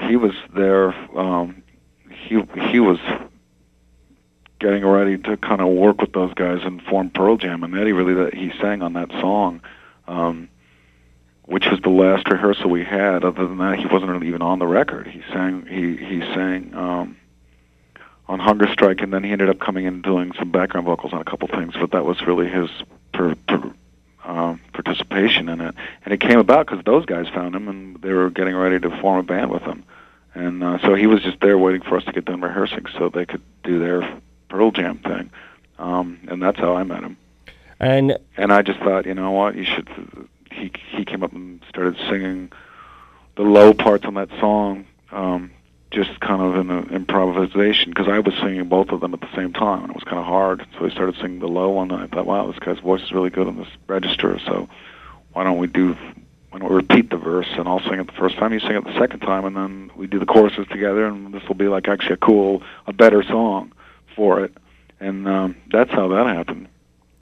he was there. Um, he he was getting ready to kind of work with those guys and form Pearl Jam, and Eddie really that he sang on that song, um, which was the last rehearsal we had. Other than that, he wasn't even on the record. He sang he he sang um, on Hunger Strike, and then he ended up coming in and doing some background vocals on a couple things. But that was really his participation in it, and it came about because those guys found him and they were getting ready to form a band with him, and uh, so he was just there waiting for us to get done rehearsing so they could do their Pearl Jam thing, um, and that's how I met him. And and I just thought, you know what, you should. He he came up and started singing the low parts on that song, um, just kind of in an improvisation because I was singing both of them at the same time, and it was kind of hard. So he started singing the low one, and I thought, wow, this guy's voice is really good on this register. So why don't we do? Why don't we repeat the verse, and I'll sing it the first time, you sing it the second time, and then we do the choruses together, and this will be like actually a cool, a better song for it, and um, that's how that happened.